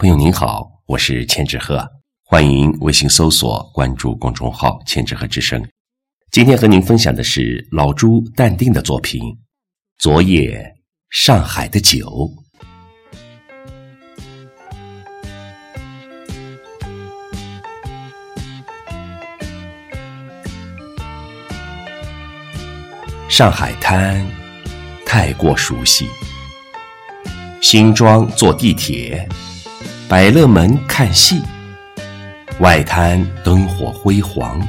朋友您好，我是千纸鹤，欢迎微信搜索关注公众号“千纸鹤之声”。今天和您分享的是老朱淡定的作品《昨夜上海的酒》。上海滩太过熟悉，新庄坐地铁。百乐门看戏，外滩灯火辉煌，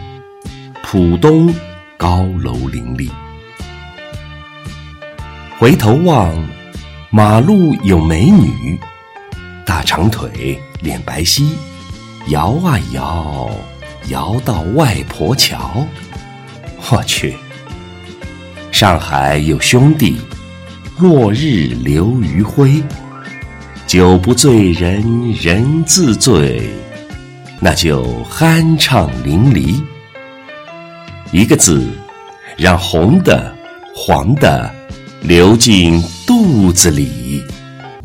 浦东高楼林立。回头望，马路有美女，大长腿，脸白皙，摇啊摇，摇到外婆桥。我去，上海有兄弟，落日流余晖。酒不醉人人自醉，那就酣畅淋漓。一个字，让红的、黄的流进肚子里。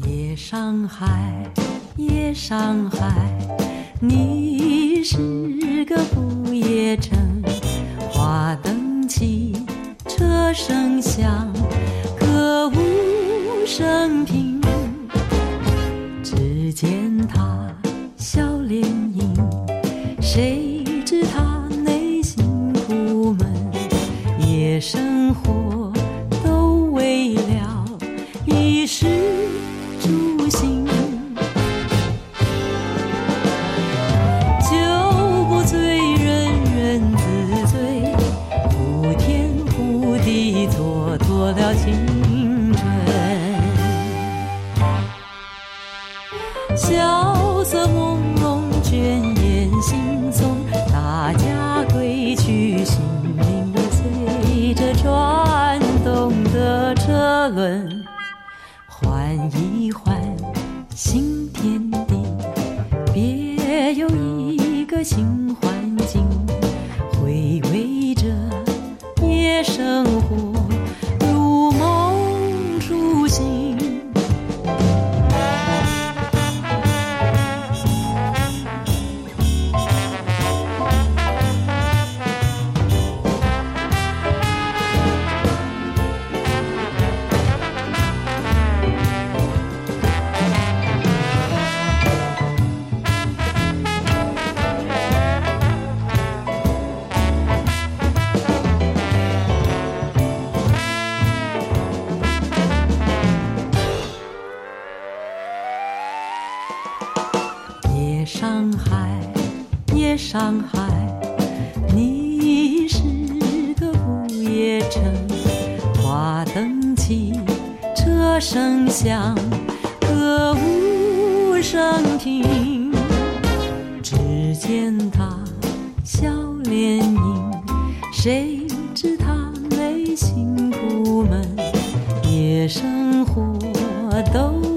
夜上海，夜上海，你是个不夜城。花灯起，车声响，歌舞升平。换一换新天地，别有一个新海，夜上海，你是个不夜城。花灯起，车声响，歌舞升平。只见他笑脸迎，谁知他内心苦闷？夜生活都。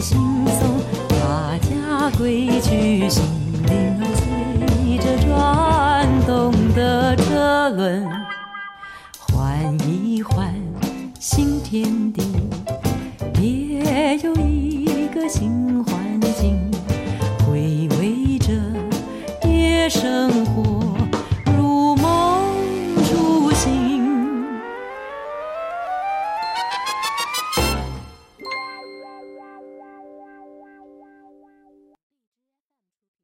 轻松，大家归去，心灵儿随着转动的车轮，